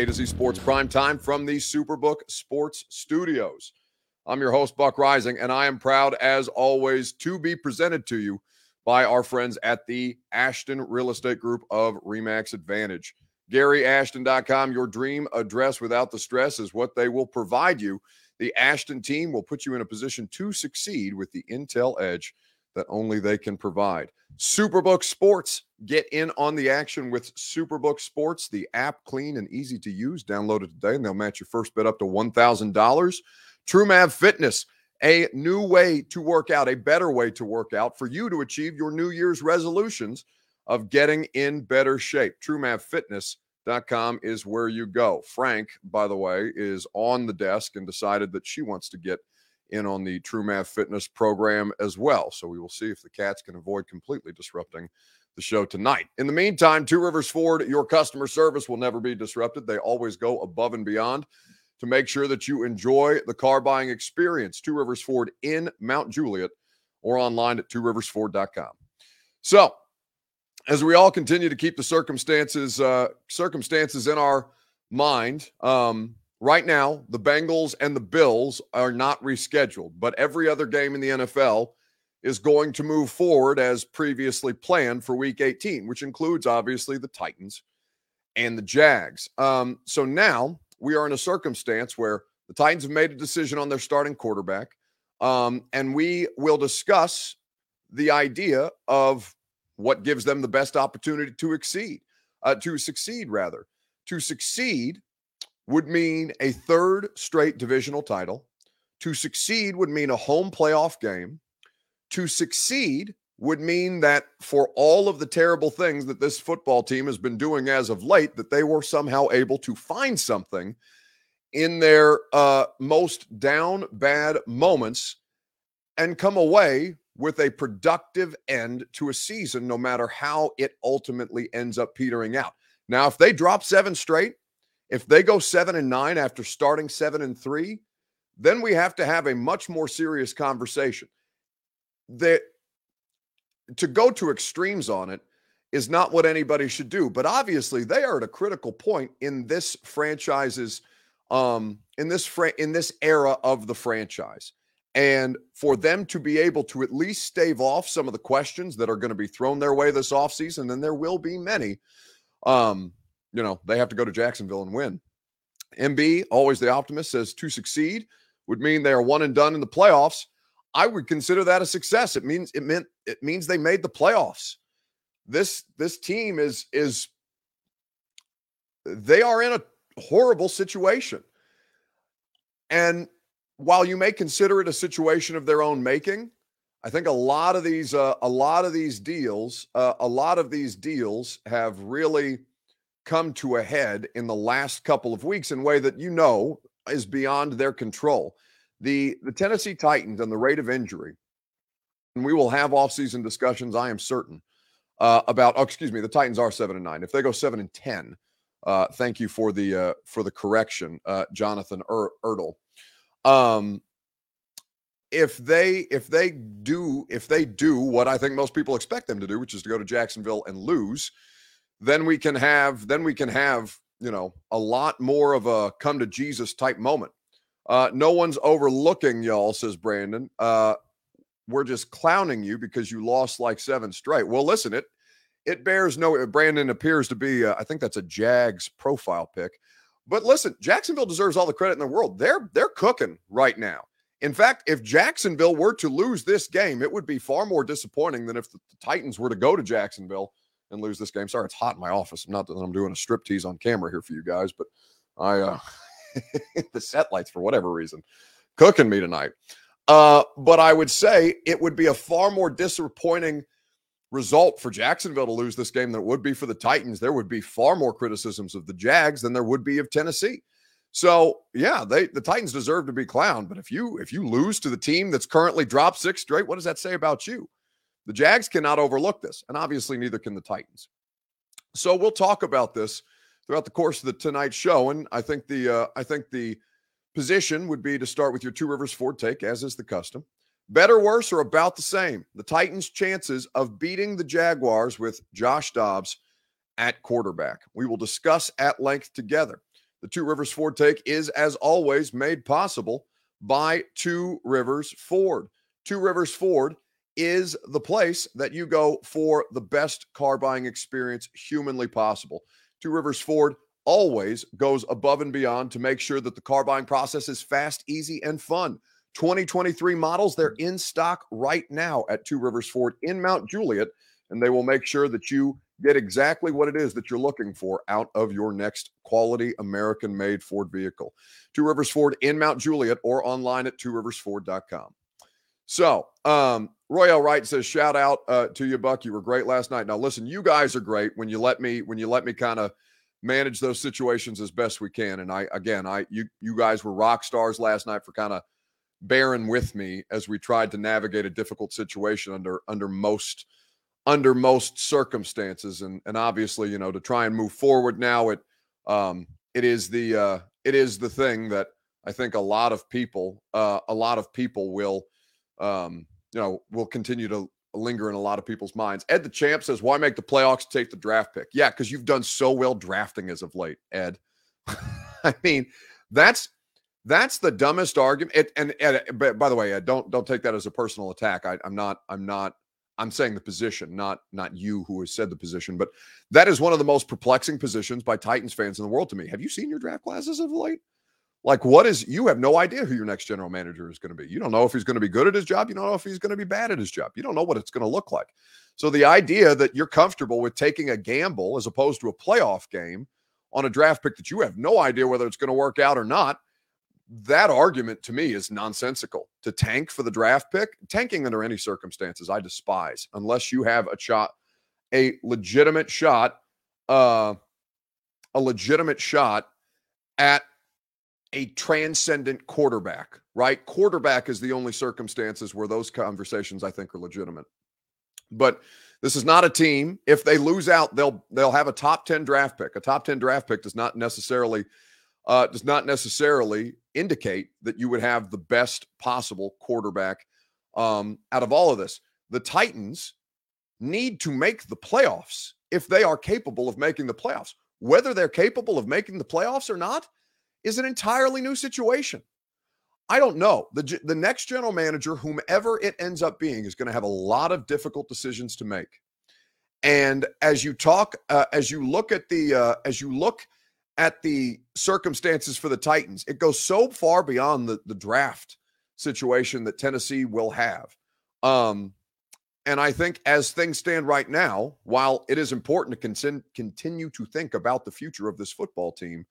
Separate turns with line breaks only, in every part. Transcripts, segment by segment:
A to Z Sports Prime Time from the Superbook Sports Studios. I'm your host, Buck Reising, and I am proud, as always, to be presented to you by our friends at the Ashton Real Estate Group of Remax Advantage. GaryAshton.com, your dream address without the stress is what they will provide you. The Ashton team will put you in a position to succeed with the Intel edge that only they can provide. Superbook Sports. Get in on the action with Superbook Sports, the app clean and easy to use. Download it today and they'll match your first bet up to $1,000. TrueMav Fitness, a new way to work out, a better way to work out for you to achieve your New Year's resolutions of getting in better shape. TrueMavFitness.com is where you go. Frank, by the way, is on the desk and decided that she wants to get in on the TrueMav Fitness program as well. So we will see if the Cats can avoid completely disrupting the show tonight. In the meantime, Two Rivers Ford, your customer service will never be disrupted. They always go above and beyond to make sure that you enjoy the car buying experience. Two Rivers Ford in Mount Juliet or online at tworiversford.com. So, as we all continue to keep the circumstances uh, circumstances in our mind, um, Right now, the Bengals and the Bills are not rescheduled, but every other game in the NFL is going to move forward as previously planned for week 18, which includes obviously the Titans and the Jags. Um, so now we are in a circumstance where the Titans have made a decision on their starting quarterback. Um, and we will discuss the idea of what gives them the best opportunity to exceed, uh, to succeed rather. To succeed, would mean a third straight divisional title. To succeed would mean a home playoff game. To succeed would mean that for all of the terrible things that this football team has been doing as of late, that they were somehow able to find something in their uh, most down bad moments and come away with a productive end to a season, no matter how it ultimately ends up petering out. Now, if they drop seven straight, if they go seven and nine after starting seven and three, then we have to have a much more serious conversation. That to go to extremes on it is not what anybody should do. But obviously, they are at a critical point in this franchise's um, in this fra- in this era of the franchise. And for them to be able to at least stave off some of the questions that are going to be thrown their way this offseason, and there will be many, um, you know, they have to go to Jacksonville and win. MB, always the optimist, says to succeed would mean they are one and done in the playoffs. I would consider that a success. It means it meant it means they made the playoffs. This this team is is they are in a horrible situation. And while you may consider it a situation of their own making, I think a lot of these uh, a lot of these deals uh, a lot of these deals have really come to a head in the last couple of weeks in a way that you know is beyond their control. The the Tennessee Titans and the rate of injury, and we will have offseason discussions, I am certain, uh, about oh, excuse me, the Titans are seven and nine. If they go seven and ten, uh, thank you for the uh, for the correction, uh, Jonathan er- Ertl. Um, if they if they do if they do what I think most people expect them to do, which is to go to Jacksonville and lose, then we can have then we can have you know a lot more of a come to jesus type moment uh no one's overlooking y'all says brandon. Uh we're just clowning you because you lost like seven straight. Well listen it it bears no brandon appears to be uh, i think that's a jags profile pick but listen jacksonville deserves all the credit in the world. They're they're cooking right now. In fact if jacksonville were to lose this game it would be far more disappointing than if the titans were to go to jacksonville and lose this game. Sorry, it's hot in my office. Not that I'm doing a strip tease on camera here for you guys, but I uh the set lights for whatever reason cooking me tonight. Uh, but I would say it would be a far more disappointing result for Jacksonville to lose this game than it would be for the Titans. There would be far more criticisms of the Jags than there would be of Tennessee. So yeah, they the Titans deserve to be clowned. But if you if you lose to the team that's currently dropped six straight, what does that say about you? The Jags cannot overlook this, and obviously neither can the Titans. So we'll talk about this throughout the course of the tonight show, and I think the uh, I think the position would be to start with your Two Rivers Ford take, as is the custom. Better, worse, or about the same. The Titans' chances of beating the Jaguars with Josh Dobbs at quarterback. We will discuss at length together. The Two Rivers Ford take is, as always, made possible by Two Rivers Ford. Two Rivers Ford is the place that you go for the best car buying experience humanly possible. Two Rivers Ford always goes above and beyond to make sure that the car buying process is fast, easy, and fun. 2023 models, they're in stock right now at Two Rivers Ford in Mount Juliet, and they will make sure that you get exactly what it is that you're looking for out of your next quality American made Ford vehicle. Two Rivers Ford in Mount Juliet or online at tworiversford.com. So, um, Royale Wright says, "Shout out uh, to you, Buck. You were great last night." Now, listen, you guys are great when you let me when you let me kind of manage those situations as best we can. And I, again, I you you guys were rock stars last night for kind of bearing with me as we tried to navigate a difficult situation under under most under most circumstances. And and obviously, you know, to try and move forward now, it um, it is the uh, it is the thing that I think a lot of people uh, a lot of people will um, you know, will continue to linger in a lot of people's minds. Ed the Champ says, "Why make the playoffs? Take the draft pick." Yeah, because you've done so well drafting as of late, Ed. I mean, that's that's the dumbest argument. It, and, Ed, by the way, Ed, don't don't take that as a personal attack. I, I'm not. I'm not. I'm saying the position, not not you who has said the position, but that is one of the most perplexing positions by Titans fans in the world to me. Have you seen your draft classes of late? Like, what is you have no idea who your next general manager is going to be. You don't know if he's going to be good at his job. You don't know if he's going to be bad at his job. You don't know what it's going to look like. So, the idea that you're comfortable with taking a gamble as opposed to a playoff game on a draft pick that you have no idea whether it's going to work out or not, that argument to me is nonsensical. To tank for the draft pick, tanking under any circumstances, I despise unless you have a shot, a legitimate shot, uh, a legitimate shot at a transcendent quarterback, right? Quarterback is the only circumstances where those conversations I think are legitimate. But this is not a team. If they lose out, they'll they'll have a top 10 draft pick. A top 10 draft pick does not necessarily uh, does not necessarily indicate that you would have the best possible quarterback um, out of all of this. The Titans need to make the playoffs if they are capable of making the playoffs. Whether they're capable of making the playoffs or not is an entirely new situation. I don't know. The, the next general manager, whomever it ends up being, is going to have a lot of difficult decisions to make. And as you talk, uh, as you look at the, uh, as you look at the circumstances for the Titans, it goes so far beyond the, the draft situation that Tennessee will have. Um, and I think as things stand right now, while it is important to con- continue to think about the future of this football team,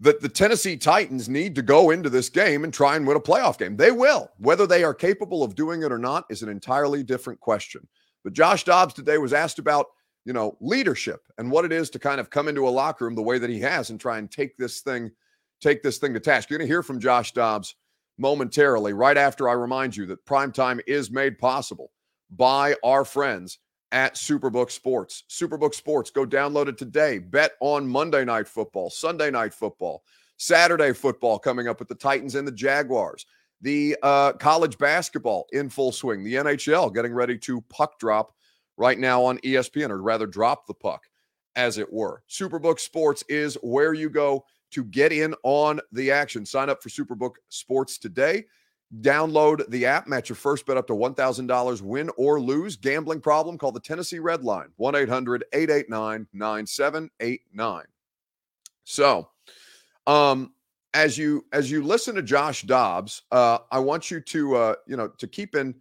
that the Tennessee Titans need to go into this game and try and win a playoff game. They will. Whether they are capable of doing it or not is an entirely different question. But Josh Dobbs today was asked about, you know, leadership and what it is to kind of come into a locker room the way that he has and try and take this thing, take this thing to task. You're going to hear from Josh Dobbs momentarily, right after I remind you that prime time is made possible by our friends at Superbook Sports. Superbook Sports, go download it today. Bet on Monday Night Football, Sunday Night Football, Saturday football coming up with the Titans and the Jaguars. The uh, college basketball in full swing. The NHL getting ready to puck drop right now on ESPN, or rather drop the puck, as it were. Superbook Sports is where you go to get in on the action. Sign up for Superbook Sports today. Download the app, match your first bet up to $1,000, win or lose. Gambling problem? Call the Tennessee Red Line, 1 800 889 9789. So, um, as you as you listen to Josh Dobbs, uh, I want you to uh, you know to keep in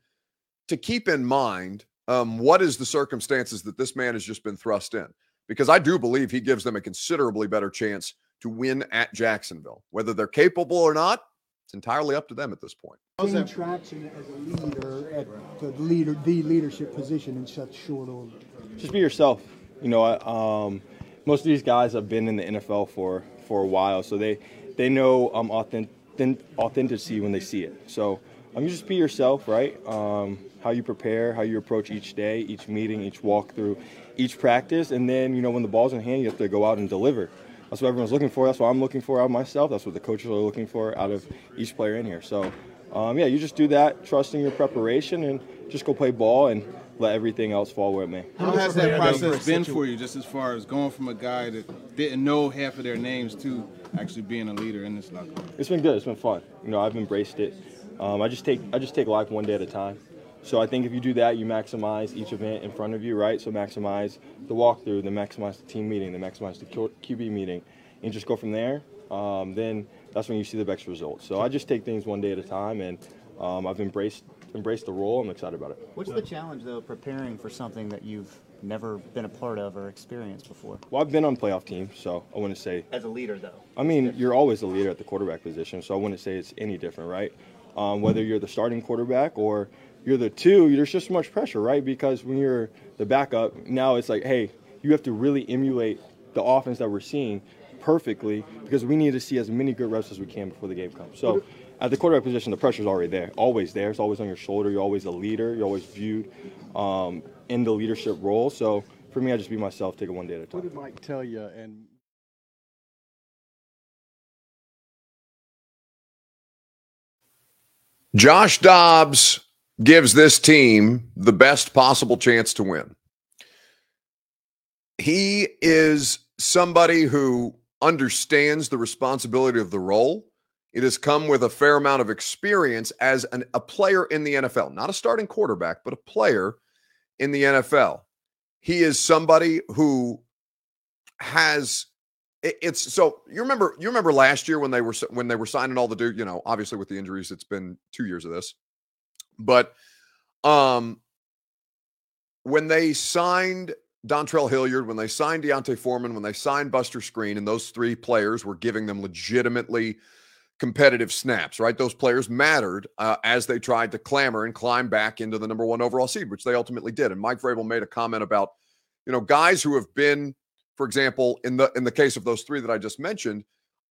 to keep in mind um, what is the circumstances that this man has just been thrust in, because I do believe he gives them a considerably better chance to win at Jacksonville, whether they're capable or not. It's entirely up to them at this point.
How's that traction as a leader at the leader, the leadership position in such short order?
Just be yourself. You know, um, most of these guys have been in the NFL for for a while, so they they know um, authentic, authenticity when they see it. So um, you just be yourself, right? Um, how you prepare, how you approach each day, each meeting, each walkthrough, each practice, and then you know when the ball's in hand, you have to go out and deliver. That's what everyone's looking for. That's what I'm looking for out of myself. That's what the coaches are looking for out of each player in here. So, um, yeah, you just do that, trusting your preparation, and just go play ball and let everything else fall with me.
How has that process been for you, just as far as going from a guy that didn't know half of their names to actually being a leader in this locker room?
It's been good. It's been fun. You know, I've embraced it. Um, I just take I just take life one day at a time. So I think if you do that, you maximize each event in front of you, right? So maximize the walkthrough, then maximize the team meeting, then maximize the QB meeting, and just go from there. Um, then that's when you see the best results. So I just take things one day at a time, and um, I've embraced embraced the role. I'm excited about it.
What's the challenge though, preparing for something that you've never been a part of or experienced before?
Well, I've been on playoff teams, so I wouldn't say.
As a leader, though.
I mean, you're always a leader at the quarterback position, so I wouldn't say it's any different, right? Um, whether you're the starting quarterback or you're the two, there's just so much pressure, right? Because when you're the backup, now it's like, hey, you have to really emulate the offense that we're seeing perfectly because we need to see as many good reps as we can before the game comes. So at the quarterback position, the pressure's already there, always there. It's always on your shoulder. You're always a leader. You're always viewed um, in the leadership role. So for me, I just be myself, take it one day at a time.
What did Mike tell you? And
Josh Dobbs gives this team the best possible chance to win. He is somebody who understands the responsibility of the role. It has come with a fair amount of experience as an, a player in the NFL, not a starting quarterback, but a player in the NFL. He is somebody who has it's so you remember you remember last year when they were when they were signing all the dude you know obviously with the injuries it's been two years of this but um when they signed Dontrell Hilliard, when they signed D'Onta Foreman, when they signed Buster Skrine, and those three players were giving them legitimately competitive snaps, right? Those players mattered uh, as they tried to clamor and climb back into the number one overall seed, which they ultimately did. And Mike Vrabel made a comment about, you know, guys who have been, for example, in the in the case of those three that I just mentioned,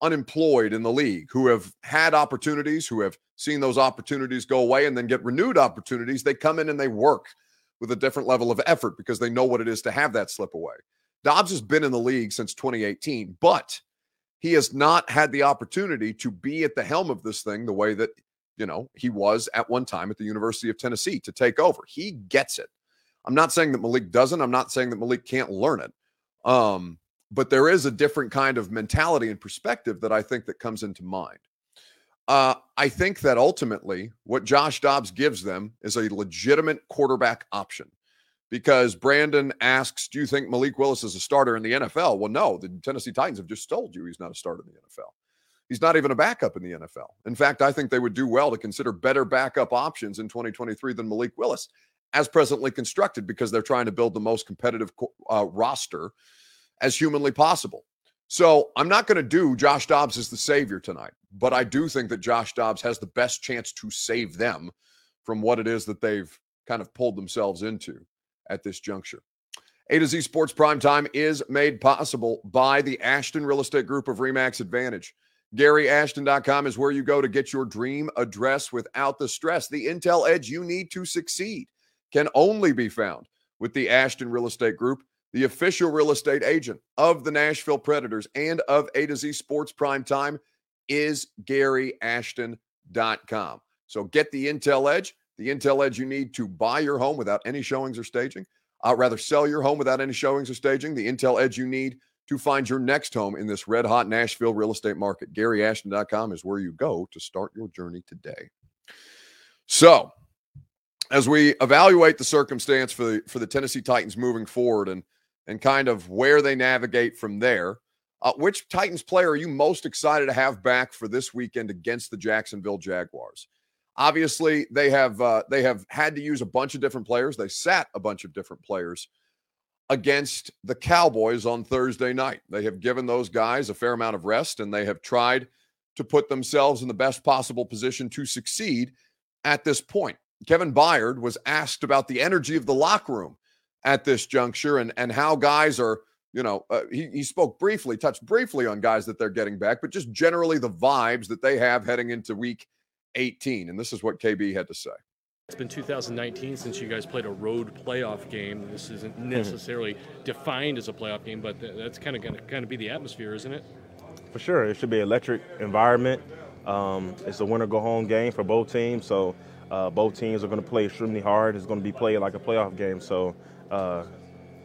unemployed in the league, who have had opportunities, who have seen those opportunities go away and then get renewed opportunities. They come in and they work with a different level of effort because they know what it is to have that slip away. Dobbs has been in the league since 2018, but he has not had the opportunity to be at the helm of this thing the way that, you know, he was at one time at the University of Tennessee to take over. He gets it. I'm not saying that Malik doesn't. I'm not saying that Malik can't learn it. Um, but there is a different kind of mentality and perspective that I think that comes into mind. Uh, I think that ultimately what Josh Dobbs gives them is a legitimate quarterback option because Brandon asks, Do you think Malik Willis is a starter in the NFL? Well, no, the Tennessee Titans have just told you he's not a starter in the NFL. He's not even a backup in the NFL. In fact, I think they would do well to consider better backup options in 2023 than Malik Willis as presently constructed because they're trying to build the most competitive uh, roster as humanly possible. So I'm not going to do Josh Dobbs as the savior tonight, but I do think that Josh Dobbs has the best chance to save them from what it is that they've kind of pulled themselves into at this juncture. A to Z Sports Prime Time is made possible by the Ashton Real Estate Group of Remax Advantage. GaryAshton.com is where you go to get your dream address without the stress. The intel edge you need to succeed can only be found with the Ashton Real Estate Group, the official real estate agent of the Nashville Predators and of A to Z Sports Prime Time is GaryAshton.com. So get the intel edge the intel edge you need to buy your home without any showings or staging. Uh, rather, sell your home without any showings or staging. The intel edge you need to find your next home in this red hot Nashville real estate market. GaryAshton.com is where you go to start your journey today. So, as we evaluate the circumstance for the for the Tennessee Titans moving forward and and kind of where they navigate from there, uh, which Titans player are you most excited to have back for this weekend against the Jacksonville Jaguars? Obviously, they have uh, they have had to use a bunch of different players. They sat a bunch of different players against the Cowboys on Thursday night. They have given those guys a fair amount of rest, and they have tried to put themselves in the best possible position to succeed at this point. Kevin Byard was asked about the energy of the locker room at this juncture and and how guys are you know, uh, he, he spoke briefly, touched briefly on guys that they're getting back, but just generally the vibes that they have heading into week 18. And this is what KB had to say.
It's been 2019 since you guys played a road playoff game. This isn't mm-hmm. necessarily defined as a playoff game, but that's kind of going to kind of be the atmosphere, isn't it?
For sure, it should be an electric environment. Um, it's a winner go home game for both teams, so Uh, both teams are going to play extremely hard. It's going to be played like a playoff game. So uh,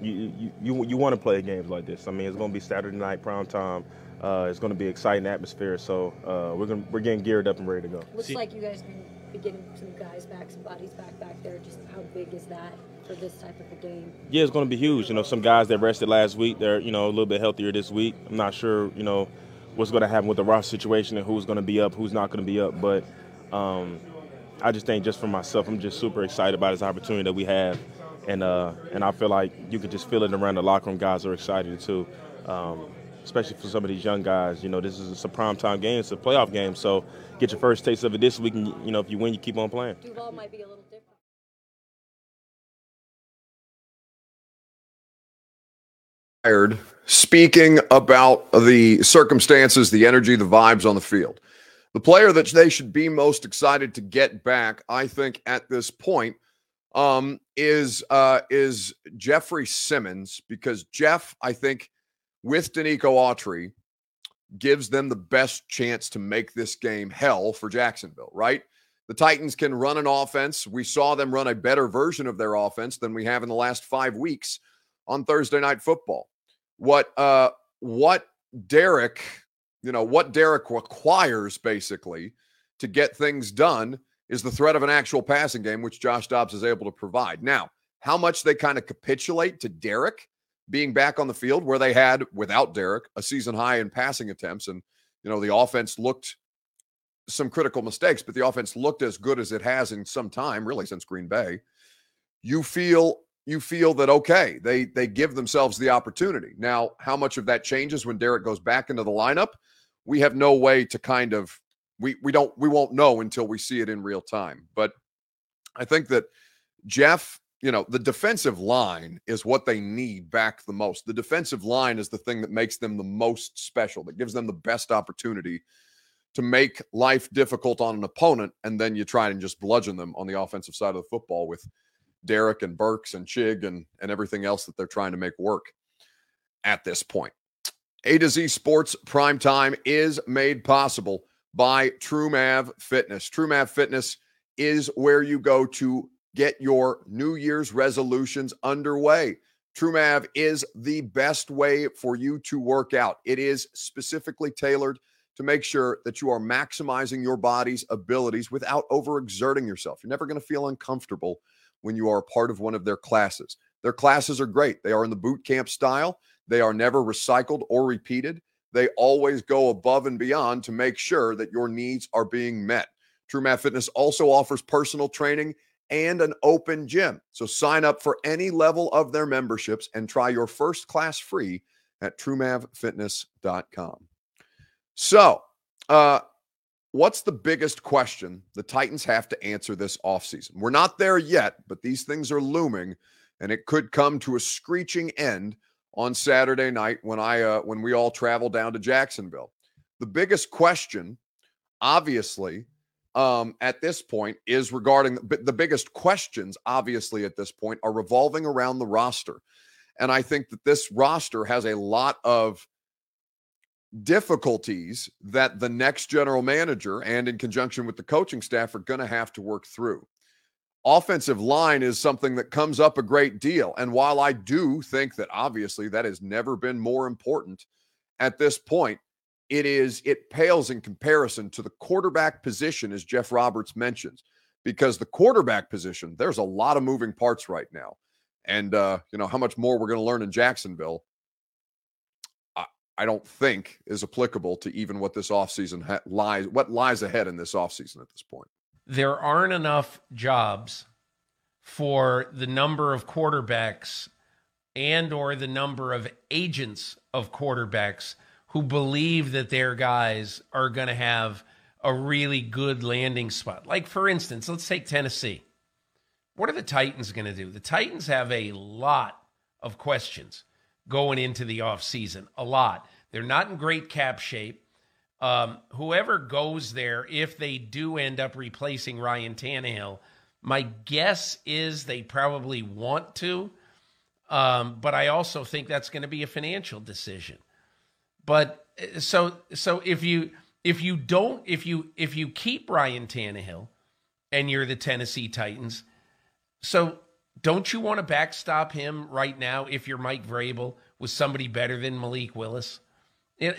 you, you, you, you want to play games like this. I mean, it's going to be Saturday night prime time. Uh, it's going to be exciting atmosphere. So uh, we're going we're getting geared up and ready to go.
Looks like you guys can be getting some guys back, some bodies back back there. Just how big is that for this type of a game?
Yeah, it's going to be huge. You know, some guys that rested last week, they're you know a little bit healthier this week. I'm not sure, you know, what's going to happen with the roster situation and who's going to be up, who's not going to be up. But um, I just think, just for myself, I'm just super excited about this opportunity that we have, and uh, and I feel like you could just feel it around the locker room. Guys are excited too. Um, especially for some of these young guys. You know, this is it's a prime time game. It's a playoff game. So get your first taste of it this week, and you know, if you win, you keep on playing.
Duval might be a little different.
Tired speaking about the circumstances, the energy, the vibes on the field. The player that they should be most excited to get back, I think, at this point, um, is uh, is Jeffrey Simmons because Jeff, I think, with Denico Autry, gives them the best chance to make this game hell for Jacksonville. Right? The Titans can run an offense. We saw them run a better version of their offense than we have in the last five weeks on Thursday Night Football. What uh, what Derek you know, what Derek requires basically to get things done is the threat of an actual passing game, which Josh Dobbs is able to provide. Now, how much they kind of capitulate to Derek being back on the field, where they had without Derek a season high in passing attempts, and you know the offense looked some critical mistakes, but the offense looked as good as it has in some time, really since Green Bay. You feel you feel that okay, they they give themselves the opportunity. Now, how much of that changes when Derek goes back into the lineup? we have no way to kind of we we don't we won't know until we see it in real time. But I think that Jeff, you know, the defensive line is what they need back the most. The defensive line is the thing that makes them the most special, that gives them the best opportunity to make life difficult on an opponent, and then you try and just bludgeon them on the offensive side of the football with Derek and Burks and Chig and and everything else that they're trying to make work at this point. A to Z Sports Prime Time is made possible by TrueMav Fitness. TrueMav Fitness is where you go to get your New Year's resolutions underway. TrueMav is the best way for you to work out. It is specifically tailored to make sure that you are maximizing your body's abilities without overexerting yourself. You're never going to feel uncomfortable when you are a part of one of their classes. Their classes are great. They are in the boot camp style. They are never recycled or repeated. They always go above and beyond to make sure that your needs are being met. TrueMav Fitness also offers personal training and an open gym. So sign up for any level of their memberships and try your first class free at truemavfitness.com. So, uh, what's the biggest question the Titans have to answer this offseason? We're not there yet, but these things are looming and it could come to a screeching end on Saturday night when I uh, when we all travel down to Jacksonville. The biggest question, obviously, um, at this point is regarding the, the biggest questions. Obviously, at this point, are revolving around the roster, and I think that this roster has a lot of difficulties that the next general manager and in conjunction with the coaching staff are going to have to work through offensive line is something that comes up a great deal. And while I do think that obviously that has never been more important at this point, it is it pales in comparison to the quarterback position, as Jeff Roberts mentions, because the quarterback position, there's a lot of moving parts right now. And uh, you know, how much more we're going to learn in Jacksonville. I, I don't think is applicable to even what this offseason ha- lies, what lies ahead in this offseason at this point
there aren't enough jobs for the number of quarterbacks and or the number of agents of quarterbacks who believe that their guys are going to have a really good landing spot. Like for instance, let's take Tennessee. What are the Titans going to do? The Titans have a lot of questions going into the offseason. A lot. They're not in great cap shape. Um, whoever goes there, if they do end up replacing Ryan Tannehill, my guess is they probably want to. Um, but I also think that's going to be a financial decision. But uh, so so if you if you don't if you if you keep Ryan Tannehill and you're the Tennessee Titans. So don't you want to backstop him right now if you're Mike Vrabel with somebody better than Malik Willis?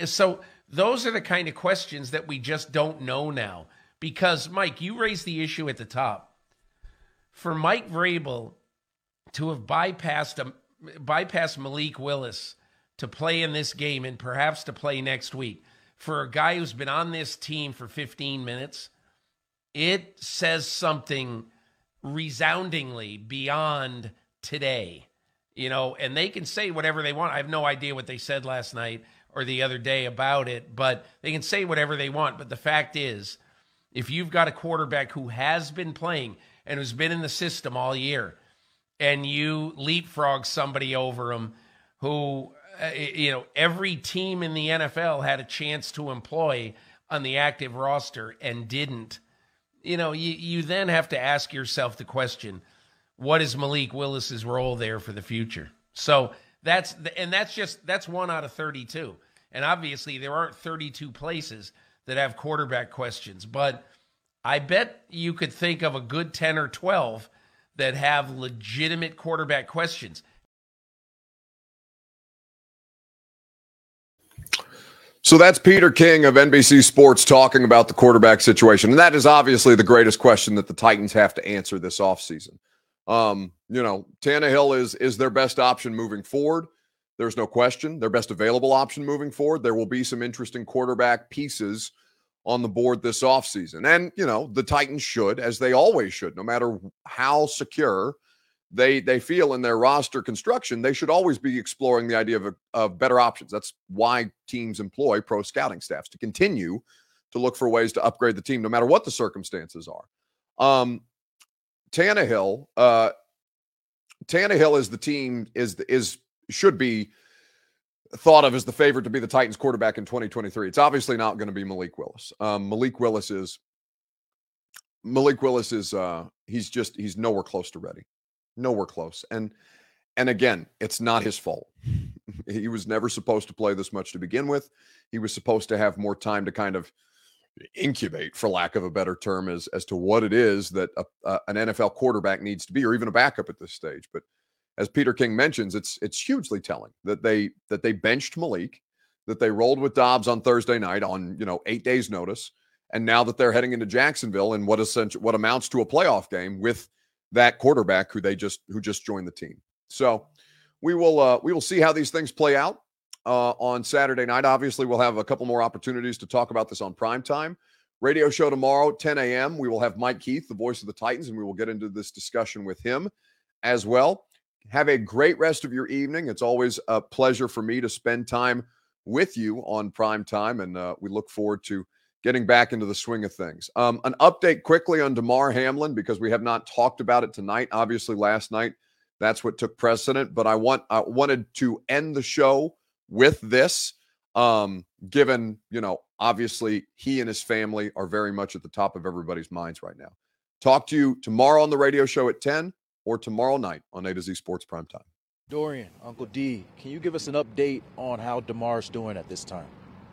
So those are the kind of questions that we just don't know now. Because, Mike, you raised the issue at the top. For Mike Vrabel to have bypassed, a, bypassed Malik Willis to play in this game and perhaps to play next week, for a guy who's been on this team for 15 minutes, it says something resoundingly beyond today. You know, and they can say whatever they want. I have no idea what they said last night or the other day about it, but they can say whatever they want. But the fact is, if you've got a quarterback who has been playing and who's been in the system all year, and you leapfrog somebody over him who, uh, you know, every team in the NFL had a chance to employ on the active roster and didn't, you know, you, you then have to ask yourself the question what is Malik Willis's role there for the future? So that's, and that's just, that's one out of 32. And obviously, there aren't 32 places that have quarterback questions, but I bet you could think of a good 10 or 12 that have legitimate quarterback questions.
So that's Peter King of NBC Sports talking about the quarterback situation. And that is obviously the greatest question that the Titans have to answer this offseason. Um, you know, Tannehill is is their best option moving forward. There's no question. Their best available option moving forward. There will be some interesting quarterback pieces on the board this offseason. And, you know, the Titans should, as they always should, no matter how secure they they feel in their roster construction, they should always be exploring the idea of, of better options. That's why teams employ pro scouting staffs to continue to look for ways to upgrade the team, no matter what the circumstances are. Um, Tannehill, uh, Tannehill is the team is is should be thought of as the favorite to be the Titans quarterback in 2023. It's obviously not going to be Malik Willis. Um, Malik Willis is Malik Willis is uh, he's just he's nowhere close to ready, nowhere close. And and again, it's not his fault. he was never supposed to play this much to begin with. He was supposed to have more time to kind of incubate, for lack of a better term, as as to what it is that a, an NFL quarterback needs to be, or even a backup at this stage. But as Peter King mentions, it's it's hugely telling that they that they benched Malik, that they rolled with Dobbs on Thursday night on you know eight days notice, and now that they're heading into Jacksonville and what essentially what amounts to a playoff game with that quarterback who they just who just joined the team. So we will uh, we will see how these things play out uh, on Saturday night. Obviously, we'll have a couple more opportunities to talk about this on prime time. Radio show tomorrow, 10 a.m. We will have Mike Keith, the voice of the Titans, and we will get into this discussion with him as well. Have a great rest of your evening. It's always a pleasure for me to spend time with you on prime time, and uh, we look forward to getting back into the swing of things. Um, an update quickly on Damar Hamlin because we have not talked about it tonight. Obviously, last night that's what took precedent, but I want I wanted to end the show with this. Um, given you know, obviously he and his family are very much at the top of everybody's minds right now. Talk to you tomorrow on the radio show at 10 or tomorrow night on A to Z Sports Primetime.
Dorian, Uncle D, can you give us an update on how Damar's doing at this time?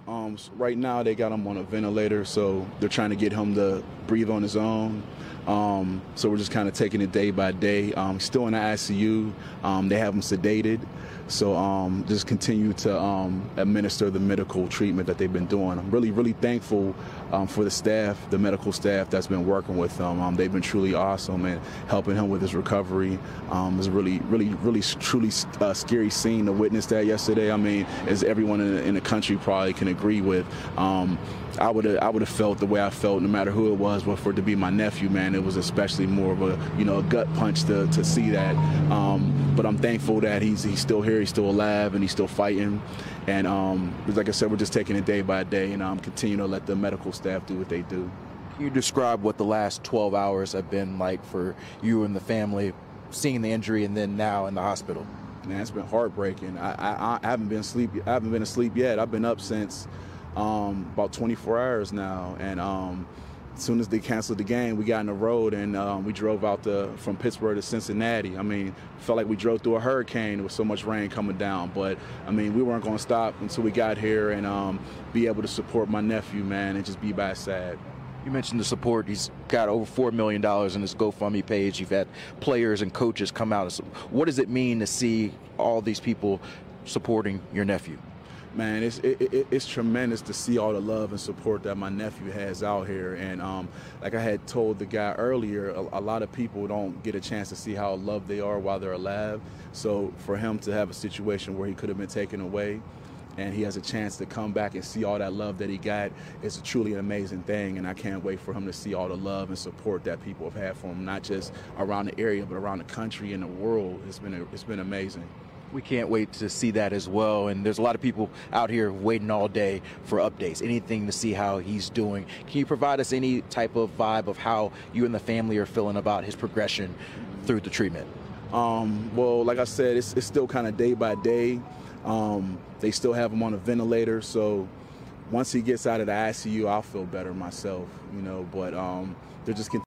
Um, right now, they got him on a ventilator, so they're trying to get him to breathe on his own. Um, so we're just kind of taking it day by day. Um, still in the ICU. Um, they have him sedated. So um, just continue to um, administer the medical treatment that they've been doing. I'm really, really thankful um, for the staff, the medical staff that's been working with. Um, they've been truly awesome and helping him with his recovery. Um, it's really, really, really, truly uh, scary scene to witness that yesterday. I mean, as everyone in, in the country probably can agree with. I would have I would have felt the way I felt no matter who it was, but for it to be my nephew, man, it was especially more of a you know a gut punch to, to see that. Um, but I'm thankful that he's he's still here, he's still alive, and he's still fighting. And um, like I said, we're just taking it day by day, and I'm um, continue to let the medical staff do what they do.
Can you describe what the last 12 hours have been like for you and the family, seeing the injury and then now in the hospital?
Man, it's been heartbreaking. I, I, I haven't been asleep. I haven't been asleep yet. I've been up since um, about 24 hours now. And um, as soon as they canceled the game, we got on the road and um, we drove out from Pittsburgh to Cincinnati. I mean, felt like we drove through a hurricane. with so much rain coming down. But, I mean, we weren't going to stop until we got here and um, be able to support my nephew, man, and just be by his side.
You mentioned the support. He's got over $4 million in his GoFundMe page. You've had players and coaches come out. What does it mean to see all these people supporting your nephew?
Man, it's it, it, it's tremendous to see all the love and support that my nephew has out here. And um, like I had told the guy earlier, a, a, lot of people don't get a chance to see how loved they are while they're alive. So for him to have a situation where he could have been taken away. And he has a chance to come back and see all that love that he got. It's truly an amazing thing, and I can't wait for him to see all the love and support that people have had for him, not just around the area, but around the country and the world. It's been a, it's been amazing
we can't wait to see that as well. And there's a lot of people out here waiting all day for updates, anything to see how he's doing. Can you provide us any type of vibe of how you and the family are feeling about his progression through the treatment?
Um, well, like I said, it's, it's still kind of day by day. Um, they still have him on a ventilator, so once he gets out of the ICU, I'll feel better myself, you know. But um, they're just